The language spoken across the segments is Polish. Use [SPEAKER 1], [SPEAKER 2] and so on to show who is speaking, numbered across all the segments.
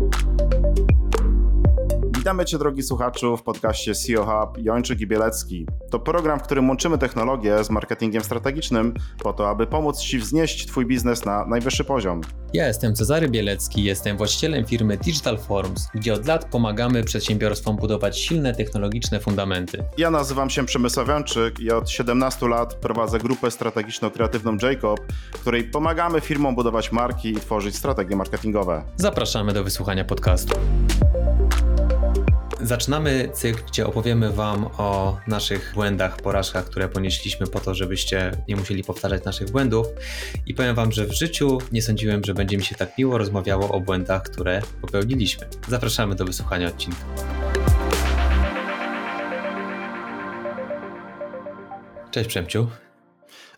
[SPEAKER 1] thank you Witamy Cię, drogi słuchaczu, w podcaście CEO Hub Jończyk i Bielecki. To program, w którym łączymy technologię z marketingiem strategicznym po to, aby pomóc Ci wznieść Twój biznes na najwyższy poziom.
[SPEAKER 2] Ja jestem Cezary Bielecki, jestem właścicielem firmy Digital Forms, gdzie od lat pomagamy przedsiębiorstwom budować silne technologiczne fundamenty.
[SPEAKER 1] Ja nazywam się Przemysław Jończyk i od 17 lat prowadzę grupę strategiczno-kreatywną Jacob, w której pomagamy firmom budować marki i tworzyć strategie marketingowe.
[SPEAKER 2] Zapraszamy do wysłuchania podcastu. Zaczynamy cykl, gdzie opowiemy Wam o naszych błędach, porażkach, które ponieśliśmy po to, żebyście nie musieli powtarzać naszych błędów. I powiem Wam, że w życiu nie sądziłem, że będzie mi się tak miło rozmawiało o błędach, które popełniliśmy. Zapraszamy do wysłuchania odcinka. Cześć Przemciu.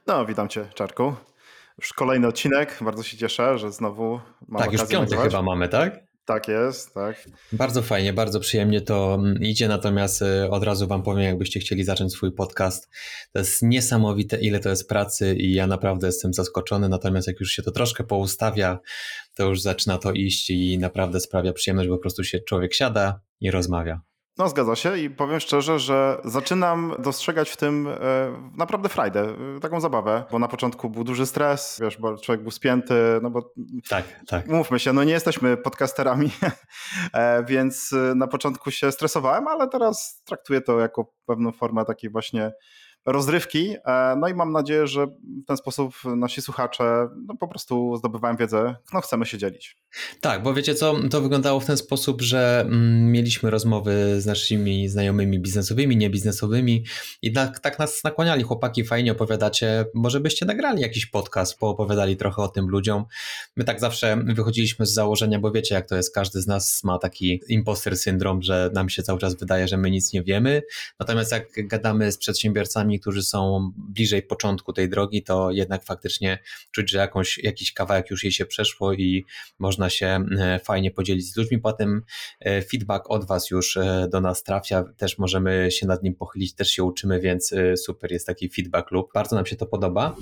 [SPEAKER 1] No, witam Cię, Czarku. Już kolejny odcinek, bardzo się cieszę, że znowu
[SPEAKER 2] mam Tak, już piąty nagrywać. chyba mamy, tak?
[SPEAKER 1] Tak jest, tak.
[SPEAKER 2] Bardzo fajnie, bardzo przyjemnie to mm, idzie, natomiast y, od razu Wam powiem, jakbyście chcieli zacząć swój podcast. To jest niesamowite, ile to jest pracy i ja naprawdę jestem zaskoczony, natomiast jak już się to troszkę poustawia, to już zaczyna to iść i naprawdę sprawia przyjemność, bo po prostu się człowiek siada i rozmawia.
[SPEAKER 1] No, zgadza się i powiem szczerze, że zaczynam dostrzegać w tym e, naprawdę frajdę, e, taką zabawę, bo na początku był duży stres, wiesz, bo człowiek był spięty, no bo
[SPEAKER 2] tak, tak.
[SPEAKER 1] mówmy się, no nie jesteśmy podcasterami, e, więc na początku się stresowałem, ale teraz traktuję to jako pewną formę takiej właśnie rozrywki. E, no i mam nadzieję, że w ten sposób nasi słuchacze no, po prostu zdobywają wiedzę, no chcemy się dzielić.
[SPEAKER 2] Tak, bo wiecie co, to wyglądało w ten sposób, że mm, mieliśmy rozmowy z naszymi znajomymi biznesowymi, niebiznesowymi i tak, tak nas nakłaniali, chłopaki, fajnie opowiadacie, może byście nagrali jakiś podcast, poopowiadali trochę o tym ludziom. My tak zawsze wychodziliśmy z założenia, bo wiecie jak to jest, każdy z nas ma taki imposter syndrom, że nam się cały czas wydaje, że my nic nie wiemy, natomiast jak gadamy z przedsiębiorcami, którzy są bliżej początku tej drogi, to jednak faktycznie czuć, że jakąś, jakiś kawałek już jej się przeszło i można się e, fajnie podzielić z ludźmi. Potem e, feedback od Was już e, do nas trafia, też możemy się nad nim pochylić, też się uczymy, więc super jest taki feedback lub bardzo nam się to podoba.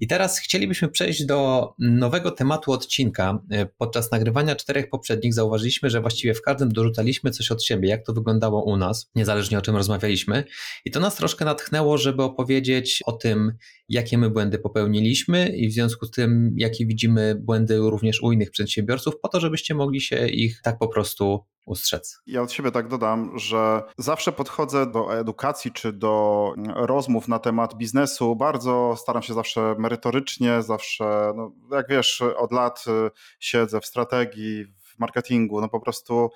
[SPEAKER 2] I teraz chcielibyśmy przejść do nowego tematu odcinka. Podczas nagrywania czterech poprzednich zauważyliśmy, że właściwie w każdym dorzucaliśmy coś od siebie, jak to wyglądało u nas, niezależnie o czym rozmawialiśmy. I to nas troszkę natchnęło, żeby opowiedzieć o tym, jakie my błędy popełniliśmy i w związku z tym, jakie widzimy błędy również u innych przedsiębiorców, po to, żebyście mogli się ich tak po prostu ustrzec.
[SPEAKER 1] Ja od siebie tak dodam, że zawsze podchodzę do edukacji czy do rozmów na temat biznesu. Bardzo staram się zawsze merytorycznie, zawsze, no, jak wiesz, od lat y, siedzę w strategii, w marketingu, no po prostu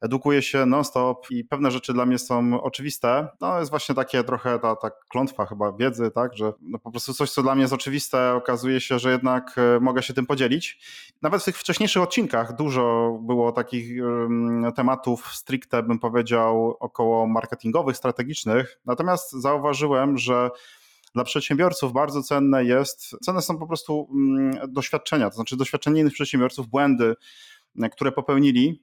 [SPEAKER 1] edukuję się non-stop i pewne rzeczy dla mnie są oczywiste. No jest właśnie takie trochę ta, ta klątwa chyba wiedzy, tak, że no po prostu coś, co dla mnie jest oczywiste, okazuje się, że jednak e, mogę się tym podzielić. Nawet w tych wcześniejszych odcinkach dużo było takich tematów stricte, bym powiedział, około marketingowych, strategicznych. Natomiast zauważyłem, że dla przedsiębiorców bardzo cenne jest, cenne są po prostu um, doświadczenia, to znaczy doświadczenie innych przedsiębiorców, błędy, które popełnili,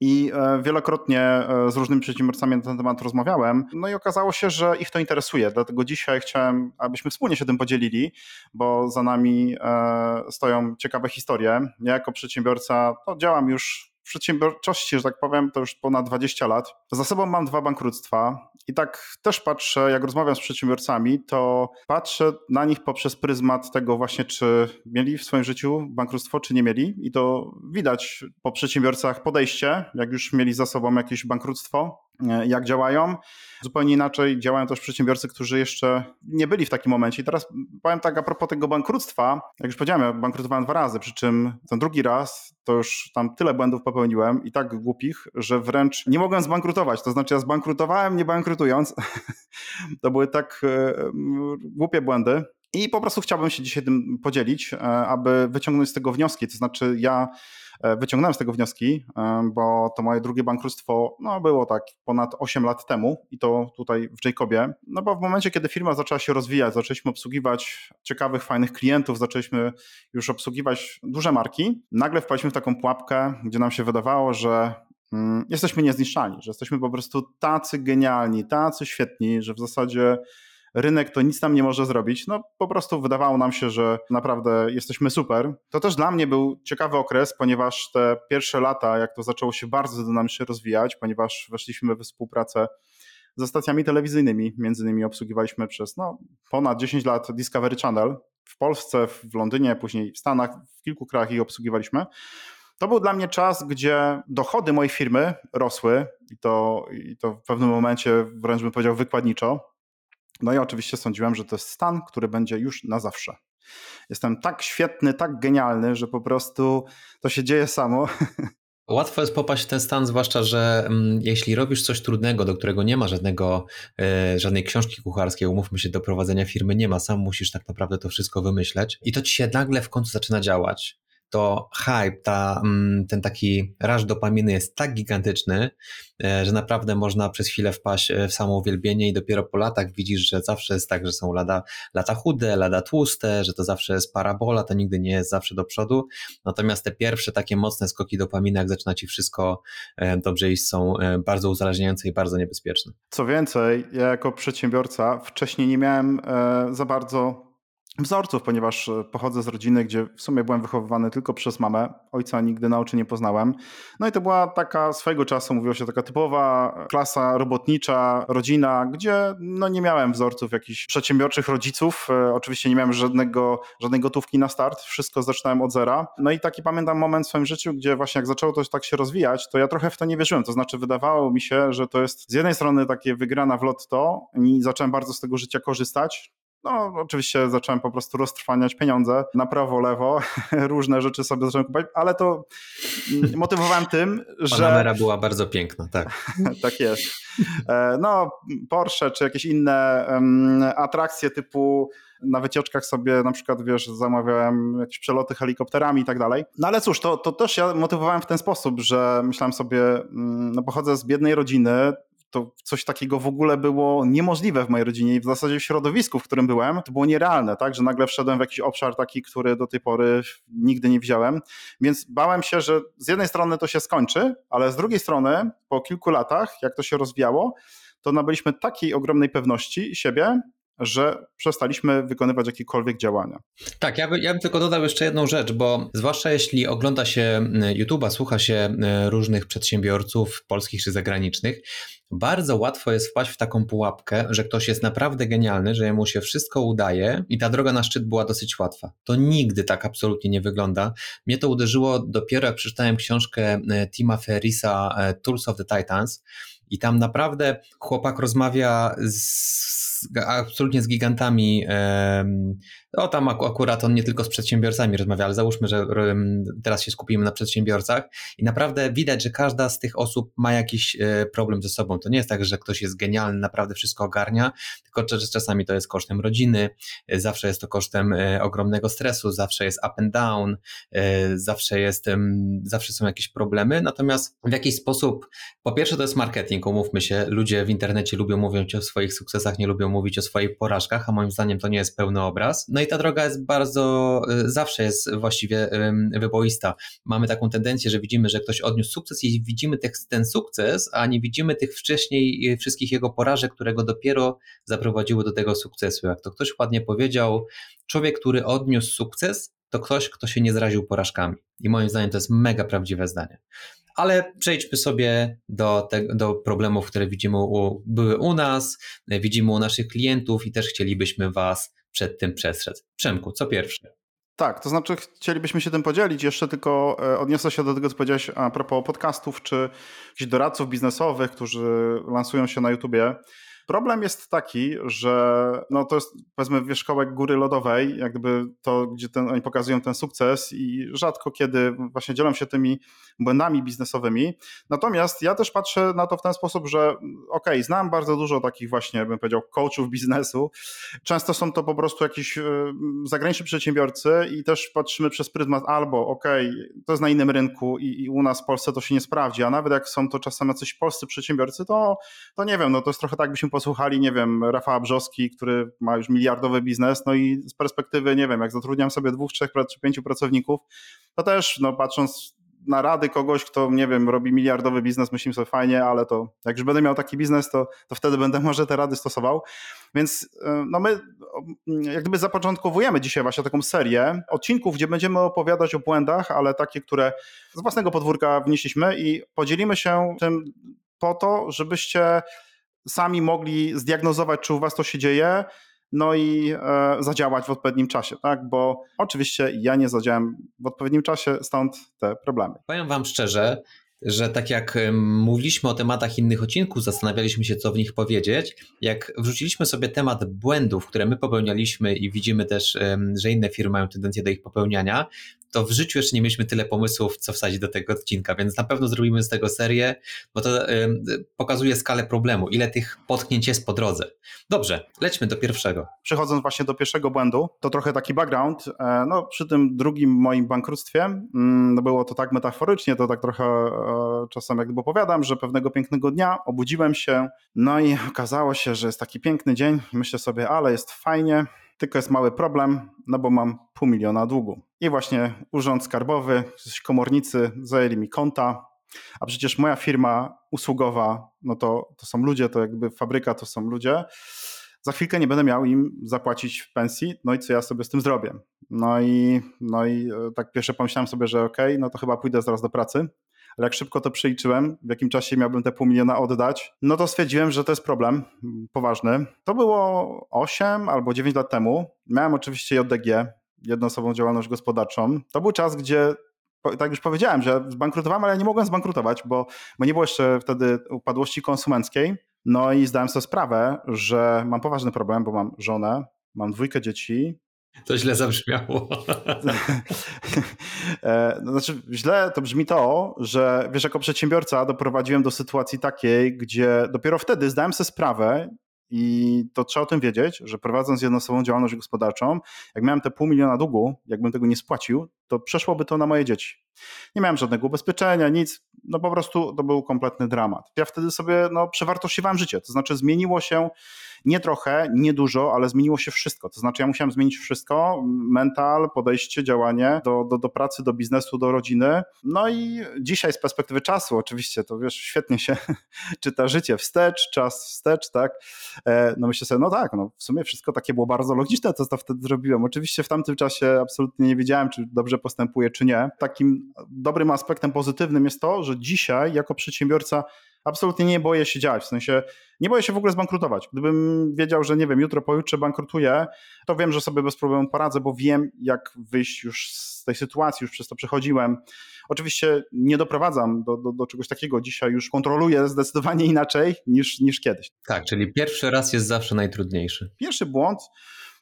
[SPEAKER 1] i e, wielokrotnie e, z różnymi przedsiębiorcami na ten temat rozmawiałem. No i okazało się, że ich to interesuje. Dlatego dzisiaj chciałem, abyśmy wspólnie się tym podzielili, bo za nami e, stoją ciekawe historie. Ja jako przedsiębiorca to działam już przedsiębiorczości, że tak powiem, to już ponad 20 lat. Za sobą mam dwa bankructwa i tak też patrzę, jak rozmawiam z przedsiębiorcami, to patrzę na nich poprzez pryzmat tego właśnie, czy mieli w swoim życiu bankructwo, czy nie mieli. I to widać po przedsiębiorcach podejście, jak już mieli za sobą jakieś bankructwo, jak działają. Zupełnie inaczej działają też przedsiębiorcy, którzy jeszcze nie byli w takim momencie. I teraz powiem tak a propos tego bankructwa. Jak już powiedziałem, ja bankrutowałem dwa razy, przy czym ten drugi raz to już tam tyle błędów popełniłem i tak głupich, że wręcz nie mogłem zbankrutować. To znaczy ja zbankrutowałem nie bankrutując. to były tak e, głupie błędy. I po prostu chciałbym się dzisiaj tym podzielić, e, aby wyciągnąć z tego wnioski. To znaczy ja E, wyciągnąłem z tego wnioski, e, bo to moje drugie bankructwo no, było tak ponad 8 lat temu i to tutaj w Jacobie. No bo w momencie, kiedy firma zaczęła się rozwijać, zaczęliśmy obsługiwać ciekawych, fajnych klientów, zaczęliśmy już obsługiwać duże marki, nagle wpadliśmy w taką pułapkę, gdzie nam się wydawało, że mm, jesteśmy niezniszczalni, że jesteśmy po prostu tacy genialni, tacy świetni, że w zasadzie rynek to nic nam nie może zrobić. No po prostu wydawało nam się, że naprawdę jesteśmy super. To też dla mnie był ciekawy okres, ponieważ te pierwsze lata, jak to zaczęło się bardzo dynamicznie rozwijać, ponieważ weszliśmy we współpracę ze stacjami telewizyjnymi. Między innymi obsługiwaliśmy przez no, ponad 10 lat Discovery Channel w Polsce, w Londynie, później w Stanach, w kilku krajach ich obsługiwaliśmy. To był dla mnie czas, gdzie dochody mojej firmy rosły i to, i to w pewnym momencie wręcz bym powiedział wykładniczo. No i oczywiście sądziłem, że to jest stan, który będzie już na zawsze. Jestem tak świetny, tak genialny, że po prostu to się dzieje samo.
[SPEAKER 2] Łatwo jest popaść w ten stan, zwłaszcza, że mm, jeśli robisz coś trudnego, do którego nie ma żadnego, e, żadnej książki kucharskiej, umówmy się, do prowadzenia firmy nie ma, sam musisz tak naprawdę to wszystko wymyśleć i to ci się nagle w końcu zaczyna działać to hype, ta, mm, ten taki raż dopaminy jest tak gigantyczny, e, że naprawdę można przez chwilę wpaść e, w samo uwielbienie i dopiero po latach widzisz, że zawsze jest tak, że są lada, lata chude, lada tłuste, że to zawsze jest parabola, to nigdy nie jest zawsze do przodu. Natomiast te pierwsze takie mocne skoki dopaminy, jak zaczyna ci wszystko e, dobrze iść, są bardzo uzależniające i bardzo niebezpieczne.
[SPEAKER 1] Co więcej, ja jako przedsiębiorca wcześniej nie miałem za bardzo wzorców, ponieważ e, pochodzę z rodziny, gdzie w sumie byłem wychowywany tylko przez mamę. Ojca nigdy na oczy nie poznałem. No i to była taka swojego czasu, mówiło się, taka typowa klasa robotnicza, rodzina, gdzie no nie miałem wzorców jakichś przedsiębiorczych rodziców. E, oczywiście nie miałem żadnego, żadnej gotówki na start. Wszystko zaczynałem od zera. No i taki pamiętam moment w swoim życiu, gdzie właśnie jak zaczęło to tak się rozwijać, to ja trochę w to nie wierzyłem. To znaczy wydawało mi się, że to jest z jednej strony takie wygrana w lotto i zacząłem bardzo z tego życia korzystać, no, oczywiście zacząłem po prostu roztrwaniać pieniądze na prawo, lewo, różne rzeczy sobie zacząłem kupować, ale to motywowałem tym, że...
[SPEAKER 2] Panamera była bardzo piękna, tak.
[SPEAKER 1] tak jest. E, no, Porsche czy jakieś inne atrakcje typu na wycieczkach sobie na przykład, wiesz, zamawiałem jakieś przeloty helikopterami i tak dalej. No ale cóż, to, to też ja motywowałem w ten sposób, że myślałem sobie, mm, no pochodzę z biednej rodziny, to coś takiego w ogóle było niemożliwe w mojej rodzinie i w zasadzie w środowisku, w którym byłem, to było nierealne, tak, że nagle wszedłem w jakiś obszar taki, który do tej pory nigdy nie wziąłem, więc bałem się, że z jednej strony to się skończy, ale z drugiej strony po kilku latach, jak to się rozwijało, to nabyliśmy takiej ogromnej pewności siebie, że przestaliśmy wykonywać jakiekolwiek działania.
[SPEAKER 2] Tak, ja, by, ja bym tylko dodał jeszcze jedną rzecz, bo zwłaszcza jeśli ogląda się YouTube'a, słucha się różnych przedsiębiorców polskich czy zagranicznych, bardzo łatwo jest wpaść w taką pułapkę, że ktoś jest naprawdę genialny, że mu się wszystko udaje i ta droga na szczyt była dosyć łatwa. To nigdy tak absolutnie nie wygląda. Mnie to uderzyło dopiero jak przeczytałem książkę Tima Ferrisa Tools of the Titans i tam naprawdę chłopak rozmawia z absolutnie z gigantami. No tam akurat on nie tylko z przedsiębiorcami rozmawia, ale załóżmy, że teraz się skupimy na przedsiębiorcach i naprawdę widać, że każda z tych osób ma jakiś e, problem ze sobą. To nie jest tak, że ktoś jest genialny, naprawdę wszystko ogarnia, tylko czasami to jest kosztem rodziny, e, zawsze jest to kosztem e, ogromnego stresu, zawsze jest up and down, zawsze jest, zawsze są jakieś problemy, natomiast w jakiś sposób, po pierwsze to jest marketing, umówmy się, ludzie w internecie lubią mówić o swoich sukcesach, nie lubią mówić o swoich porażkach, a moim zdaniem to nie jest pełny obraz. No i ta droga jest bardzo, y, zawsze jest właściwie wyboista. Mamy taką tendencję, że widzimy, że ktoś odniósł sukces i widzimy ten sukces, a nie widzimy tych wcześniej y, wszystkich jego porażek, które go dopiero zaprowadziły do tego sukcesu. Jak to ktoś ładnie powiedział, człowiek, który odniósł sukces, to ktoś, kto się nie zraził porażkami. I moim zdaniem to jest mega prawdziwe zdanie. Ale przejdźmy sobie do, te, do problemów, które widzimy u, były u nas, widzimy u naszych klientów i też chcielibyśmy Was przed tym przestrzec. Przemku, co pierwsze?
[SPEAKER 1] Tak, to znaczy chcielibyśmy się tym podzielić. Jeszcze tylko e, odniosę się do tego, co powiedziałeś a propos podcastów czy jakichś doradców biznesowych, którzy lansują się na YouTubie. Problem jest taki, że no to jest powiedzmy wierzchołek góry lodowej, jakby to, gdzie ten, oni pokazują ten sukces i rzadko kiedy właśnie dzielą się tymi błędami biznesowymi. Natomiast ja też patrzę na to w ten sposób, że ok, znam bardzo dużo takich właśnie, bym powiedział, coachów biznesu. Często są to po prostu jakiś y, zagraniczni przedsiębiorcy i też patrzymy przez pryzmat albo ok, to jest na innym rynku i, i u nas w Polsce to się nie sprawdzi, a nawet jak są to czasem jacyś polscy przedsiębiorcy, to, to nie wiem, no to jest trochę tak, byśmy posłuchali, nie wiem, Rafała Brzoski, który ma już miliardowy biznes, no i z perspektywy, nie wiem, jak zatrudniam sobie dwóch, trzech czy pięciu pracowników, to też, no patrząc na rady kogoś, kto, nie wiem, robi miliardowy biznes, myślimy sobie fajnie, ale to jak już będę miał taki biznes, to, to wtedy będę może te rady stosował. Więc e, no my jak gdyby zapoczątkowujemy dzisiaj właśnie taką serię odcinków, gdzie będziemy opowiadać o błędach, ale takie, które z własnego podwórka wnieśliśmy i podzielimy się tym po to, żebyście sami mogli zdiagnozować, czy u was to się dzieje, no i e, zadziałać w odpowiednim czasie, tak? Bo oczywiście ja nie zadziałałem w odpowiednim czasie, stąd te problemy.
[SPEAKER 2] Powiem wam szczerze, że tak jak mówiliśmy o tematach innych odcinków, zastanawialiśmy się, co w nich powiedzieć. Jak wrzuciliśmy sobie temat błędów, które my popełnialiśmy i widzimy też, że inne firmy mają tendencję do ich popełniania, to w życiu jeszcze nie mieliśmy tyle pomysłów, co wsadzić do tego odcinka, więc na pewno zrobimy z tego serię, bo to y, pokazuje skalę problemu, ile tych potknięć jest po drodze. Dobrze, lećmy do pierwszego.
[SPEAKER 1] Przechodząc właśnie do pierwszego błędu, to trochę taki background. E, no, przy tym drugim moim bankructwie, mm, no było to tak metaforycznie, to tak trochę e, czasem jakby opowiadam, że pewnego pięknego dnia obudziłem się, no i okazało się, że jest taki piękny dzień myślę sobie, ale jest fajnie, tylko jest mały problem, no bo mam pół miliona długu. I właśnie urząd skarbowy, komornicy zajęli mi konta, a przecież moja firma usługowa, no to, to są ludzie, to jakby fabryka to są ludzie. Za chwilkę nie będę miał im zapłacić w pensji, no i co ja sobie z tym zrobię? No i, no i e, tak pierwsze pomyślałem sobie, że okej, okay, no to chyba pójdę zaraz do pracy ale jak szybko to przeliczyłem, w jakim czasie miałbym te pół miliona oddać, no to stwierdziłem, że to jest problem poważny. To było 8 albo 9 lat temu. Miałem oczywiście JDG, jednoosobową działalność gospodarczą. To był czas, gdzie tak już powiedziałem, że zbankrutowałem, ale nie mogłem zbankrutować, bo, bo nie było jeszcze wtedy upadłości konsumenckiej. No i zdałem sobie sprawę, że mam poważny problem, bo mam żonę, mam dwójkę dzieci,
[SPEAKER 2] to źle zabrzmiało.
[SPEAKER 1] E, no, znaczy, źle to brzmi to, że wiesz, jako przedsiębiorca doprowadziłem do sytuacji takiej, gdzie dopiero wtedy zdałem sobie sprawę, i to trzeba o tym wiedzieć, że prowadząc jednoosobową działalność gospodarczą, jak miałem te pół miliona długu, jakbym tego nie spłacił, to przeszłoby to na moje dzieci. Nie miałem żadnego ubezpieczenia, nic, no po prostu to był kompletny dramat. Ja wtedy sobie no, przewartościowałem życie, to znaczy zmieniło się nie trochę, nie dużo, ale zmieniło się wszystko. To znaczy ja musiałem zmienić wszystko, mental, podejście, działanie do, do, do pracy, do biznesu, do rodziny. No i dzisiaj z perspektywy czasu oczywiście, to wiesz, świetnie się czyta życie wstecz, czas wstecz, tak? E, no myślę sobie, no tak, no w sumie wszystko takie było bardzo logiczne, to co wtedy zrobiłem. Oczywiście w tamtym czasie absolutnie nie wiedziałem, czy dobrze postępuję, czy nie. Takim dobrym aspektem pozytywnym jest to, że dzisiaj jako przedsiębiorca absolutnie nie boję się działać. W sensie nie boję się w ogóle zbankrutować. Gdybym wiedział, że nie wiem, jutro, pojutrze bankrutuję, to wiem, że sobie bez problemu poradzę, bo wiem, jak wyjść już z tej sytuacji, już przez to przechodziłem. Oczywiście nie doprowadzam do, do, do czegoś takiego. Dzisiaj już kontroluję zdecydowanie inaczej niż, niż kiedyś.
[SPEAKER 2] Tak, czyli pierwszy raz jest zawsze najtrudniejszy.
[SPEAKER 1] Pierwszy błąd,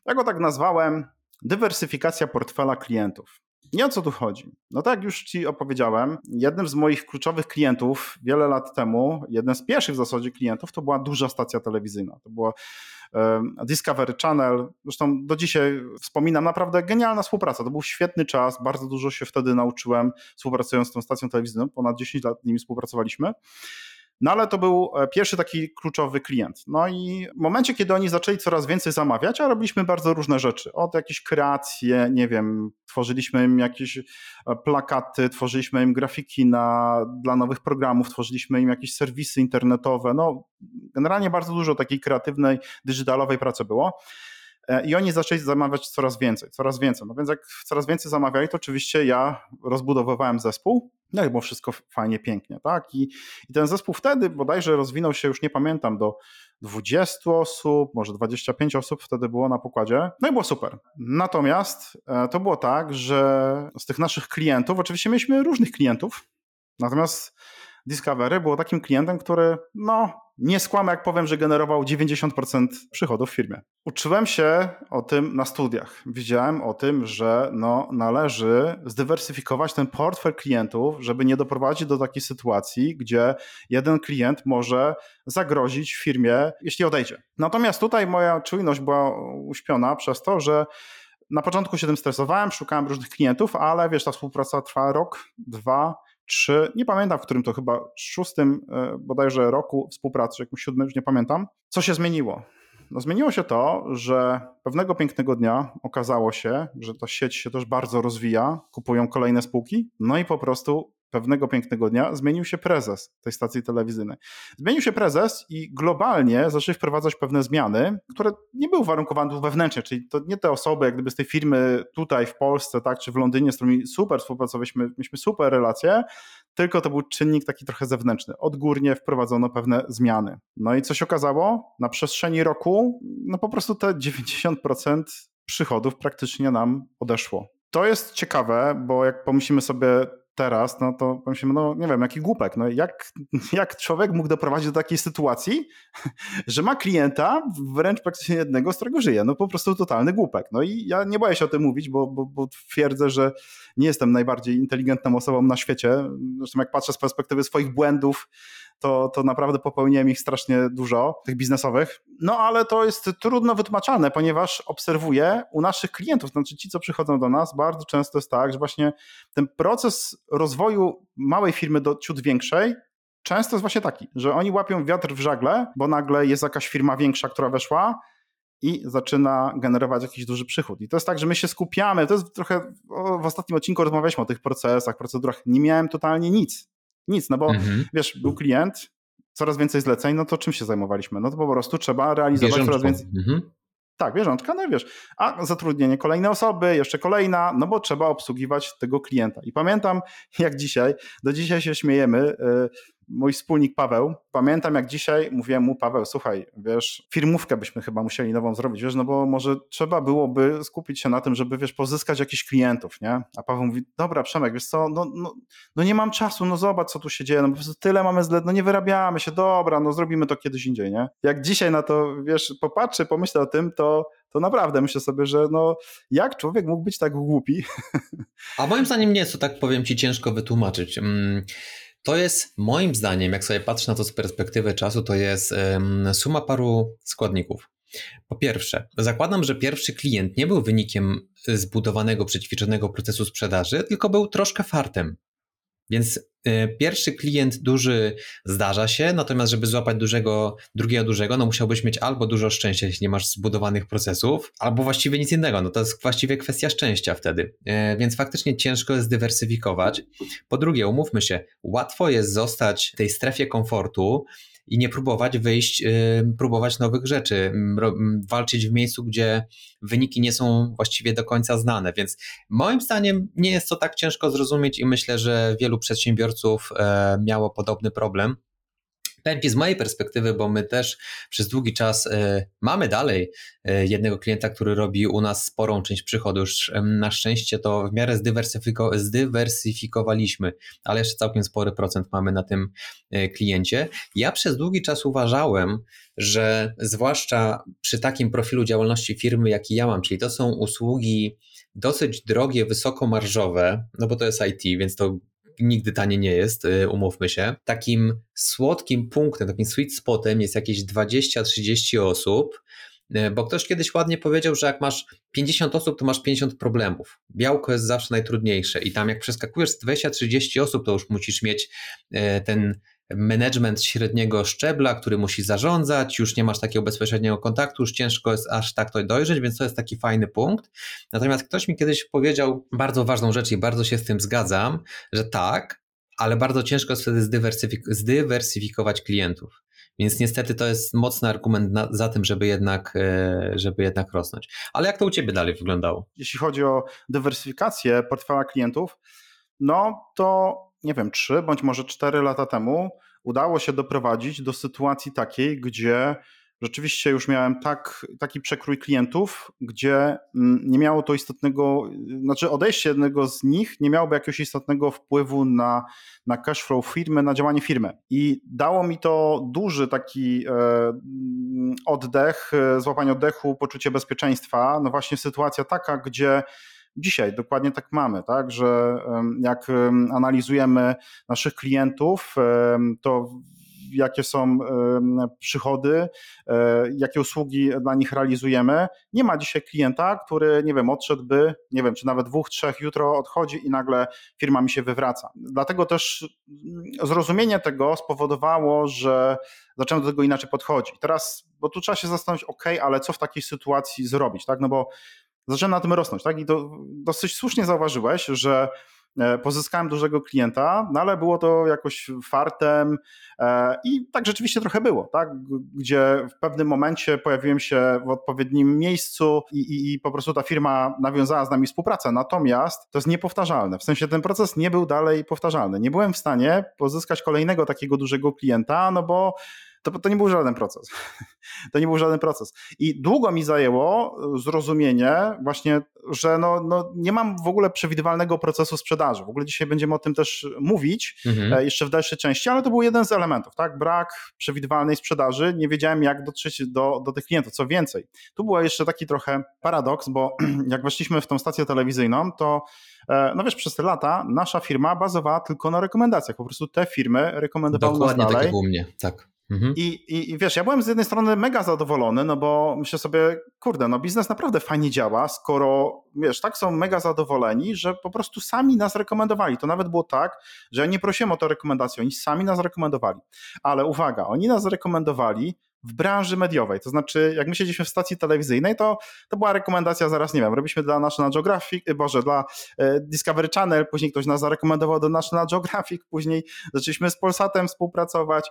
[SPEAKER 1] ja go tak nazwałem, dywersyfikacja portfela klientów. Nie o co tu chodzi. No tak już Ci opowiedziałem, jednym z moich kluczowych klientów wiele lat temu, jeden z pierwszych w zasadzie klientów, to była duża stacja telewizyjna. To była Discovery Channel. Zresztą do dzisiaj wspominam, naprawdę genialna współpraca. To był świetny czas, bardzo dużo się wtedy nauczyłem współpracując z tą stacją telewizyjną. Ponad 10 lat z nimi współpracowaliśmy. No ale to był e, pierwszy taki kluczowy klient. No i w momencie, kiedy oni zaczęli coraz więcej zamawiać, a robiliśmy bardzo różne rzeczy. Od jakieś kreacje, nie wiem, tworzyliśmy im jakieś e, plakaty, tworzyliśmy im grafiki na, dla nowych programów, tworzyliśmy im jakieś serwisy internetowe. No, generalnie bardzo dużo takiej kreatywnej, digitalowej pracy było. E, I oni zaczęli zamawiać coraz więcej, coraz więcej. No więc jak coraz więcej zamawiali, to oczywiście ja rozbudowywałem zespół, no i było wszystko fajnie, pięknie, tak? I, I ten zespół wtedy bodajże rozwinął się, już nie pamiętam, do 20 osób, może 25 osób wtedy było na pokładzie. No i było super. Natomiast e, to było tak, że z tych naszych klientów, oczywiście mieliśmy różnych klientów, natomiast Discovery było takim klientem, który no nie skłamę, jak powiem, że generował 90% przychodów w firmie. Uczyłem się o tym na studiach. Widziałem o tym, że no, należy zdywersyfikować ten portfel klientów, żeby nie doprowadzić do takiej sytuacji, gdzie jeden klient może zagrozić firmie, jeśli odejdzie. Natomiast tutaj moja czujność była uśpiona przez to, że na początku się tym stresowałem, szukałem różnych klientów, ale wiesz, ta współpraca trwa rok, dwa, trzy, nie pamiętam w którym to chyba szóstym e, bodajże roku współpracy, jakimś siódmym, już nie pamiętam. Co się zmieniło? No zmieniło się to, że pewnego pięknego dnia okazało się, że ta sieć się też bardzo rozwija, kupują kolejne spółki, no i po prostu pewnego pięknego dnia zmienił się prezes tej stacji telewizyjnej. Zmienił się prezes i globalnie zaczęli wprowadzać pewne zmiany, które nie były warunkowane wewnętrznie, czyli to nie te osoby, jak gdyby z tej firmy tutaj w Polsce, tak, czy w Londynie, z którymi super współpracowaliśmy, mieliśmy super relacje, tylko to był czynnik taki trochę zewnętrzny. Odgórnie wprowadzono pewne zmiany. No i co się okazało? Na przestrzeni roku, no po prostu te 90% przychodów praktycznie nam odeszło. To jest ciekawe, bo jak pomyślimy sobie teraz, no to pomyślimy, no nie wiem, jaki głupek. No jak, jak człowiek mógł doprowadzić do takiej sytuacji, że ma klienta wręcz praktycznie jednego, z którego żyje. No po prostu totalny głupek. No i ja nie boję się o tym mówić, bo, bo, bo twierdzę, że nie jestem najbardziej inteligentną osobą na świecie. Zresztą jak patrzę z perspektywy swoich błędów, to, to naprawdę popełniłem ich strasznie dużo, tych biznesowych. No ale to jest trudno wytłumaczane, ponieważ obserwuję u naszych klientów, znaczy ci, co przychodzą do nas, bardzo często jest tak, że właśnie ten proces rozwoju małej firmy do ciut większej często jest właśnie taki, że oni łapią wiatr w żagle, bo nagle jest jakaś firma większa, która weszła, i zaczyna generować jakiś duży przychód. I to jest tak, że my się skupiamy. To jest trochę. W ostatnim odcinku rozmawialiśmy o tych procesach, procedurach. Nie miałem totalnie nic. Nic, no bo mhm. wiesz, był klient, coraz więcej zleceń, no to czym się zajmowaliśmy? No to po prostu trzeba realizować Bieżączką. coraz więcej. Mhm. Tak, bieżączka, no wiesz, a zatrudnienie kolejnej osoby, jeszcze kolejna, no bo trzeba obsługiwać tego klienta. I pamiętam, jak dzisiaj, do dzisiaj się śmiejemy, y, mój wspólnik Paweł, pamiętam jak dzisiaj mówiłem mu, Paweł, słuchaj, wiesz, firmówkę byśmy chyba musieli nową zrobić, wiesz, no bo może trzeba byłoby skupić się na tym, żeby, wiesz, pozyskać jakichś klientów, nie? A Paweł mówi, dobra, Przemek, wiesz co, no, no, no nie mam czasu, no zobacz, co tu się dzieje, no po prostu tyle mamy zle, no nie wyrabiamy się, dobra, no zrobimy to kiedyś indziej, nie? Jak dzisiaj na to, wiesz, popatrzę, pomyślę o tym, to to naprawdę myślę sobie, że no, jak człowiek mógł być tak głupi?
[SPEAKER 2] A moim zdaniem nie jest to, tak powiem ci, ciężko wytłumaczyć. Mm, to jest moim zdaniem, jak sobie patrzę na to z perspektywy czasu, to jest suma paru składników. Po pierwsze, zakładam, że pierwszy klient nie był wynikiem zbudowanego, przećwiczonego procesu sprzedaży, tylko był troszkę fartem. Więc y, pierwszy klient duży zdarza się, natomiast żeby złapać dużego, drugiego dużego, no musiałbyś mieć albo dużo szczęścia, jeśli nie masz zbudowanych procesów, albo właściwie nic innego. No to jest właściwie kwestia szczęścia wtedy. Y, więc faktycznie ciężko jest dywersyfikować. Po drugie, umówmy się, łatwo jest zostać w tej strefie komfortu, i nie próbować wyjść, próbować nowych rzeczy, walczyć w miejscu, gdzie wyniki nie są właściwie do końca znane. Więc moim zdaniem nie jest to tak ciężko zrozumieć i myślę, że wielu przedsiębiorców e, miało podobny problem. Powiem z mojej perspektywy, bo my też przez długi czas y, mamy dalej y, jednego klienta, który robi u nas sporą część przychodu. Już na szczęście to w miarę zdywersyfiko zdywersyfikowaliśmy, ale jeszcze całkiem spory procent mamy na tym kliencie. Ja przez długi czas uważałem, że zwłaszcza przy takim profilu działalności firmy, jaki ja mam, czyli to są usługi dosyć drogie, wysokomarżowe, no bo to jest IT, więc to nigdy tanie nie jest, y, umówmy się. Takim słodkim punktem, takim sweet spotem jest jakieś 20-30 osób, y, bo ktoś kiedyś ładnie powiedział, że jak masz 50 osób, to masz 50 problemów. Białko jest zawsze najtrudniejsze i tam jak przeskakujesz z 20-30 osób, to już musisz mieć y, ten management średniego szczebla, który musi zarządzać, już nie masz takiego bezpośredniego kontaktu, już ciężko jest aż tak to dojrzeć, więc to jest taki fajny punkt. Natomiast ktoś mi kiedyś powiedział bardzo ważną rzecz i bardzo się z tym zgadzam, że tak, ale bardzo ciężko jest wtedy zdywersyfik zdywersyfikować klientów. Więc niestety to jest mocny argument na, za tym, żeby jednak, e, żeby jednak rosnąć. Ale jak to u Ciebie dalej wyglądało?
[SPEAKER 1] Jeśli chodzi o dywersyfikację portfela klientów, no to nie wiem, trzy bądź może cztery lata temu udało się doprowadzić do sytuacji takiej, gdzie rzeczywiście już miałem tak, taki przekrój klientów, gdzie mm, nie miało to istotnego, znaczy odejście jednego z nich nie miałoby jakiegoś istotnego wpływu na, na cash flow firmy, na działanie firmy. I dało mi to duży taki e, oddech, e, złapanie oddechu, poczucie bezpieczeństwa. No właśnie sytuacja taka, gdzie Dzisiaj dokładnie tak mamy, tak, że jak analizujemy naszych klientów, to jakie są przychody, e, jakie usługi dla nich realizujemy. Nie ma dzisiaj klienta, który, nie wiem, odszedłby, nie wiem, czy nawet dwóch, trzech jutro odchodzi i nagle firma mi się wywraca. Dlatego też mm, zrozumienie tego spowodowało, że zacząłem do tego inaczej podchodzić. Teraz, bo tu trzeba się zastanowić, ok, ale co w takiej sytuacji zrobić, tak, no bo zaczyna na tym rosnąć, tak? I to dosyć słusznie zauważyłeś, że e, pozyskałem dużego klienta, no ale było to jakoś fartem e, i tak rzeczywiście trochę było, tak? gdzie w pewnym momencie pojawiłem się w odpowiednim miejscu i, i, i po prostu ta firma nawiązała z nami współpracę. Natomiast to jest niepowtarzalne. W sensie ten proces nie był dalej powtarzalny. Nie byłem w stanie pozyskać kolejnego takiego dużego klienta, no bo to, to nie był żaden proces. To nie był żaden proces. I długo mi zajęło zrozumienie właśnie, że no, no nie mam w ogóle przewidywalnego procesu sprzedaży. W ogóle dzisiaj będziemy o tym też mówić mhm. E, jeszcze w dalszej części, ale to był jeden z elementów, tak? Brak przewidywalnej sprzedaży. Nie wiedziałem, jak dotrzeć do, do tych klientów. Co więcej, tu był jeszcze taki trochę paradoks, bo jak weszliśmy w tą stację telewizyjną, to e, no wiesz, przez te lata nasza firma bazowała tylko na rekomendacjach. Po prostu te firmy rekomendowały
[SPEAKER 2] Dokładnie
[SPEAKER 1] nas dalej.
[SPEAKER 2] Dokładnie tak jak u mnie, tak.
[SPEAKER 1] Mhm. I, i, I wiesz, ja byłem z jednej strony mega zadowolony, no bo myślę sobie, kurde, no biznes naprawdę fajnie działa, skoro, wiesz, tak są mega zadowoleni, że po prostu sami nas rekomendowali. To nawet było tak, że ja nie prosiłem o tę rekomendację, oni sami nas rekomendowali. Ale uwaga, oni nas rekomendowali w branży mediowej. To znaczy, jak my siedzieliśmy w stacji telewizyjnej, to, to była rekomendacja zaraz, nie wiem, robiliśmy dla National Geographic, y, Boże, dla e, Discovery Channel, później ktoś nas zarekomendował do National Geographic, później zaczęliśmy z Polsatem współpracować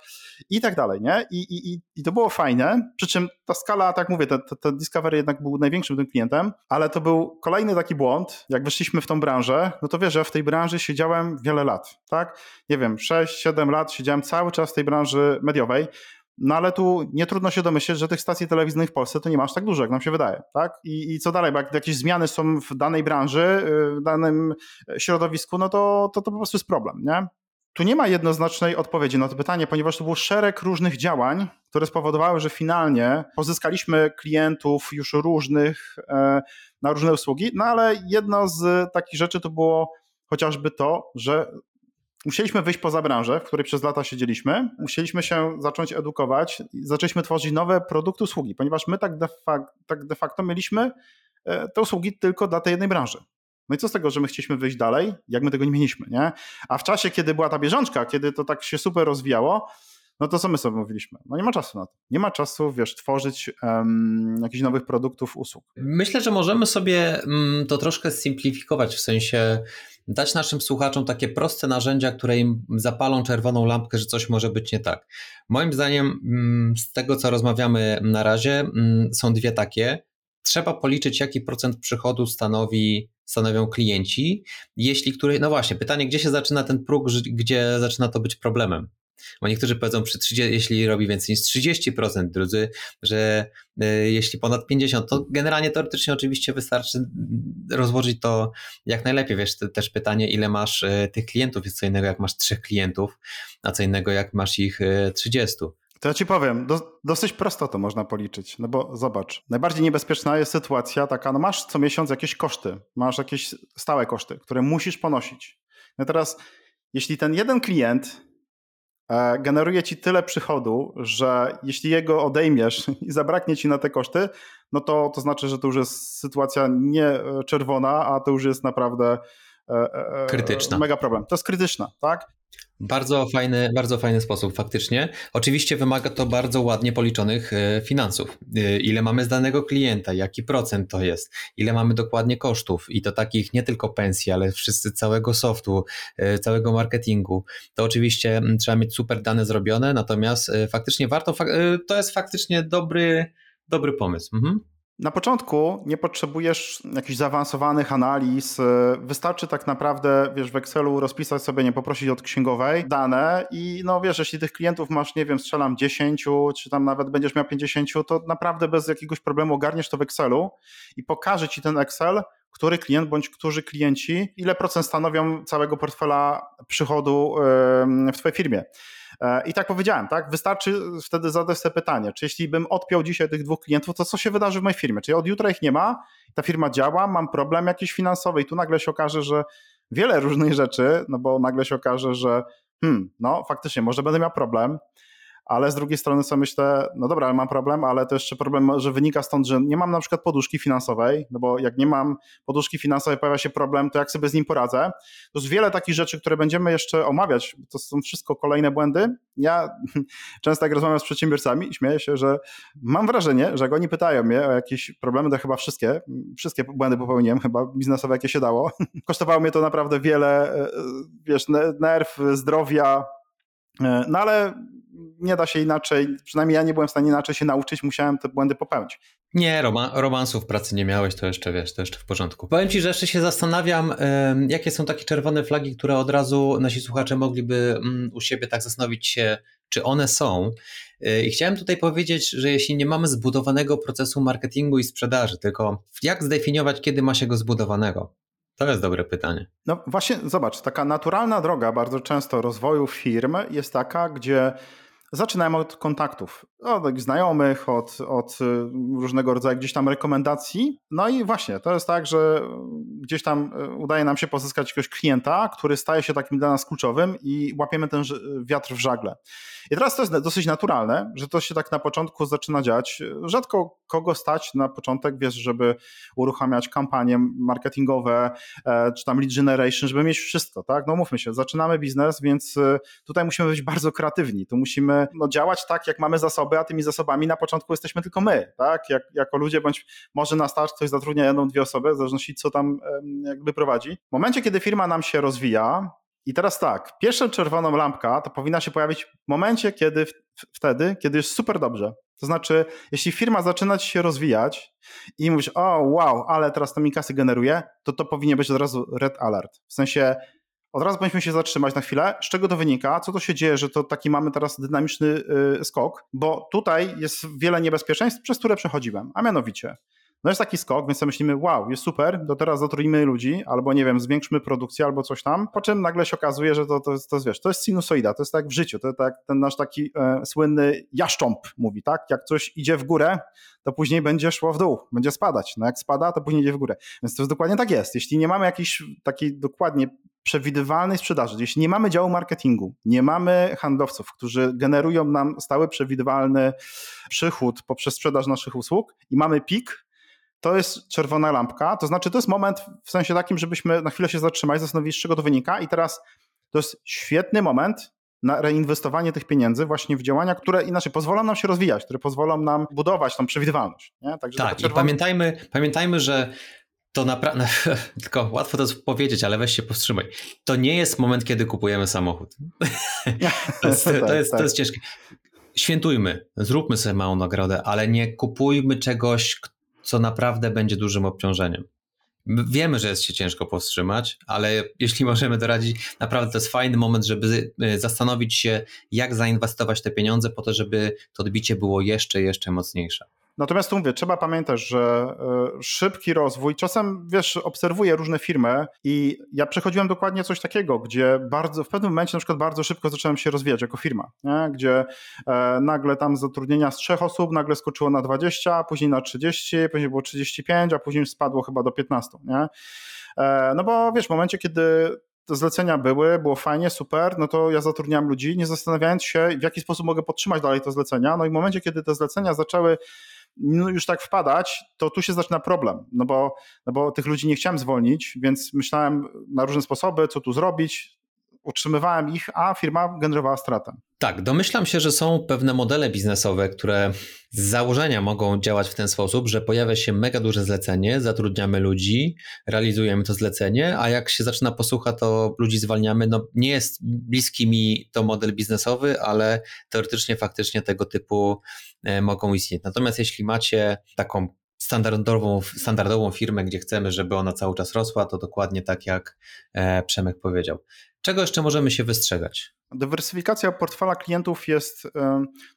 [SPEAKER 1] i tak dalej, nie? I, i, i to było fajne, przy czym ta skala, tak mówię, ten, Discovery jednak był największym tym klientem, ale to był kolejny taki błąd, jak weszliśmy w tą branżę, no to wiesz, że w tej branży siedziałem wiele lat, tak? Nie wiem, 6-7 lat siedziałem cały czas w tej branży mediowej, no ale tu nie trudno się domyśleć, że tych stacji telewizyjnych w Polsce to nie masz tak dużo, jak nam się wydaje. Tak? I, I co dalej? Bo jak jakieś zmiany są w danej branży, y, w danym środowisku, no to, to, to po prostu jest problem. Nie? Tu nie ma jednoznacznej odpowiedzi na to pytanie, ponieważ to był szereg różnych działań, które spowodowały, że finalnie pozyskaliśmy klientów już różnych e, na różne usługi, no ale jedno z takich rzeczy to było chociażby to, że musieliśmy wyjść poza branżę, w której przez lata siedzieliśmy, musieliśmy się zacząć edukować zaczęliśmy tworzyć nowe produkty, usługi, ponieważ my tak de, facto, tak de facto mieliśmy e, te usługi tylko dla tej jednej branży. No i co z tego, że my chcieliśmy wyjść dalej, jak my tego nie mieliśmy, nie? A w czasie, kiedy była ta bieżączka, kiedy to tak się super rozwijało, no to co my sobie mówiliśmy? No nie ma czasu na to. Nie ma czasu, wiesz, tworzyć um, jakichś nowych produktów, usług.
[SPEAKER 2] Myślę, że możemy sobie um, to troszkę simplifikować, w sensie dać naszym słuchaczom takie proste narzędzia, które im zapalą czerwoną lampkę, że coś może być nie tak. Moim zdaniem, um, z tego co rozmawiamy na razie, mm, są dwie takie. Trzeba policzyć, jaki procent przychodu stanowi, stanowią klienci, jeśli który, no właśnie, pytanie, gdzie się zaczyna ten próg, gdzie zaczyna to być problemem. Bo niektórzy powiedzą, przy 30, jeśli robi więcej niż 30%, drudzy, że y, jeśli ponad 50%, to generalnie teoretycznie oczywiście wystarczy rozłożyć to jak najlepiej. Wiesz, też pytanie, ile masz y, tych klientów, jest co innego jak masz trzech klientów, a co innego jak masz ich 30. Y,
[SPEAKER 1] to ja ci powiem, do, dosyć prosto to można policzyć, no bo zobacz, najbardziej niebezpieczna jest sytuacja taka, no masz co miesiąc jakieś koszty, masz jakieś stałe koszty, które musisz ponosić. No teraz, jeśli ten jeden klient generuje ci tyle przychodu, że jeśli jego odejmiesz i zabraknie ci na te koszty, no to to znaczy, że to już jest sytuacja nie e, czerwona, a to już jest naprawdę
[SPEAKER 2] e, krytyczna.
[SPEAKER 1] Mega problem. To jest krytyczna, tak?
[SPEAKER 2] Bardzo fajny, bardzo fajny sposób, faktycznie. Oczywiście wymaga to bardzo ładnie policzonych e, finansów. E, ile mamy z danego klienta, jaki procent to jest, ile mamy dokładnie kosztów i to takich nie tylko pensji, ale wszyscy całego softu, e, całego marketingu. To oczywiście trzeba mieć super dane zrobione, natomiast faktycznie warto, to jest faktycznie dobry, dobry pomysł. Mhm.
[SPEAKER 1] Na początku nie potrzebujesz jakichś zaawansowanych analiz. Wystarczy tak naprawdę, wiesz, w Excelu rozpisać sobie, nie poprosić od księgowej dane i no wiesz, jeśli tych klientów masz, nie wiem, strzelam 10, czy tam nawet będziesz miał 50, to naprawdę bez jakiegoś problemu ogarniesz to w Excelu i pokaże ci ten Excel, który klient bądź którzy klienci, ile procent stanowią całego portfela przychodu w twojej firmie. E, I tak powiedziałem, tak? Wystarczy wtedy zadać sobie pytanie, czy jeśli bym odpiął dzisiaj tych dwóch klientów, to co się wydarzy w mojej firmie? Czyli od jutra ich nie ma, ta firma działa, mam problem jakiś finansowy i tu nagle się okaże, że wiele różnych rzeczy, no bo nagle się okaże, że hmm, no faktycznie, może będę miał problem, ale z drugiej strony sobie myślę, no dobra, ale mam problem, ale to jeszcze problem, że wynika stąd, że nie mam na przykład poduszki finansowej, no bo jak nie mam poduszki finansowej, pojawia się problem, to jak sobie z nim poradzę? To jest wiele takich rzeczy, które będziemy jeszcze omawiać, to są wszystko kolejne błędy. Ja często jak rozmawiam z przedsiębiorcami, śmieję się, że mam wrażenie, że jak oni pytają mnie o jakieś problemy, to chyba wszystkie, wszystkie błędy popełniłem, chyba biznesowe, jakie się dało. Kosztowało mnie to naprawdę wiele, e, wiesz, nerw, zdrowia, e, no ale nie da się inaczej, przynajmniej ja nie byłem w stanie inaczej się nauczyć, musiałem te błędy popełnić.
[SPEAKER 2] Nie, roma, romansów pracy nie miałeś, to jeszcze wiesz, to jeszcze w porządku. Powiem ci, że jeszcze się zastanawiam, jakie są takie czerwone flagi, które od razu nasi słuchacze mogliby mm, u siebie tak zastanowić się, czy one są. Y, I chciałem tutaj powiedzieć, że jeśli nie mamy zbudowanego procesu marketingu i sprzedaży, tylko jak zdefiniować, kiedy ma się go zbudowanego? To jest dobre pytanie.
[SPEAKER 1] No właśnie, zobacz, taka naturalna droga bardzo często rozwoju firm jest taka, gdzie Zaczynałem od kontaktów, od znajomych, od, od y, różnego rodzaju gdzieś tam rekomendacji. No i właśnie, to jest tak, że gdzieś tam y, udaje nam się pozyskać jakiegoś klienta, który staje się takim dla nas kluczowym i łapiemy ten wiatr w żagle. I teraz to jest dosyć naturalne, że to się tak na początku zaczyna dziać. Rzadko kogo stać na początek, wiesz, żeby uruchamiać kampanie marketingowe, e, czy tam lead generation, żeby mieć wszystko, tak? No mówmy się, zaczynamy biznes, więc y, tutaj musimy być bardzo kreatywni. Tu musimy no, działać tak, jak mamy zasoby, a tymi zasobami na początku jesteśmy tylko my, tak? Jak, jako ludzie, bądź może na start ktoś zatrudnia jedną, dwie osoby, w zależności co tam jakby prowadzi. W momencie, kiedy firma nam się rozwija, i teraz tak, pierwsza czerwona lampka to powinna się pojawić w momencie, kiedy wtedy, kiedy jest super dobrze. To znaczy, jeśli firma zaczyna się rozwijać i mówisz, o wow, ale teraz to mi kasy generuje, to to powinien być od razu red alert. W sensie od razu powinniśmy się zatrzymać na chwilę. Z czego to wynika? Co to się dzieje, że to taki mamy teraz dynamiczny yy, skok? Bo tutaj jest wiele niebezpieczeństw, przez które przechodziłem, a mianowicie no jest taki skok, więc myślimy, wow, jest super, to teraz zatrudnimy ludzi, albo nie wiem, zwiększmy produkcję, albo coś tam, po czym nagle się okazuje, że to, to, to, wiesz, to jest sinusoida, to jest tak w życiu, to tak ten nasz taki e, słynny jaszcząb mówi, tak? Jak coś idzie w górę, to później będzie szło w dół, będzie spadać. No jak spada, to później idzie w górę. Więc to jest dokładnie tak jest. Jeśli nie mamy jakiejś takiej dokładnie przewidywalnej sprzedaży, jeśli nie mamy działu marketingu, nie mamy handlowców, którzy generują nam stały, przewidywalny przychód poprzez sprzedaż naszych usług i mamy pik, to jest czerwona lampka, to znaczy to jest moment w sensie takim, żebyśmy na chwilę się zatrzymali, zastanowili, z czego to wynika i teraz to jest świetny moment na reinwestowanie tych pieniędzy właśnie w działania, które inaczej pozwolą nam się rozwijać, które pozwolą nam budować tą przewidywalność. Nie?
[SPEAKER 2] Także tak, czerwona... i pamiętajmy, pamiętajmy, że to naprawdę, tylko łatwo to powiedzieć, ale weź się powstrzymaj. To nie jest moment, kiedy kupujemy samochód. to, jest, to, tak, jest, to jest ciężkie. Świętujmy, zróbmy sobie małą nagrodę, ale nie kupujmy czegoś, co naprawdę będzie dużym obciążeniem. Wiemy, że jest się ciężko powstrzymać, ale jeśli możemy doradzić, naprawdę to jest fajny moment, żeby y, zastanowić się, jak zainwestować te pieniądze po to, żeby to odbicie było jeszcze, jeszcze mocniejsze.
[SPEAKER 1] Natomiast tu mówię, trzeba pamiętać, że e, szybki rozwój, czasem wiesz, obserwuję różne firmy i ja przechodziłem dokładnie coś takiego, gdzie bardzo, w pewnym momencie na przykład bardzo szybko zacząłem się rozwijać jako firma, nie? gdzie e, nagle tam zatrudnienia z trzech osób nagle skoczyło na 20, później na 30, później było 35, a później spadło chyba do 15, nie? E, no bo wiesz, w momencie, kiedy te zlecenia były, było fajnie, super, no to ja zatrudniałem ludzi, nie zastanawiając się, w jaki sposób mogę podtrzymać dalej te zlecenia. No i w momencie, kiedy te zlecenia zaczęły już tak wpadać, to tu się zaczyna problem, no bo, no bo tych ludzi nie chciałem zwolnić, więc myślałem na różne sposoby, co tu zrobić, utrzymywałem ich, a firma generowała stratę.
[SPEAKER 2] Tak, domyślam się, że są pewne modele biznesowe, które z założenia mogą działać w ten sposób, że pojawia się mega duże zlecenie, zatrudniamy ludzi, realizujemy to zlecenie, a jak się zaczyna posłucha, to ludzi zwalniamy. No, nie jest bliski mi to model biznesowy, ale teoretycznie, faktycznie tego typu e, mogą istnieć. Natomiast jeśli macie taką standardową, standardową firmę, gdzie chcemy, żeby ona cały czas rosła, to dokładnie tak jak e, Przemek powiedział. Czego jeszcze możemy się wystrzegać?
[SPEAKER 1] Dywersyfikacja portfela klientów jest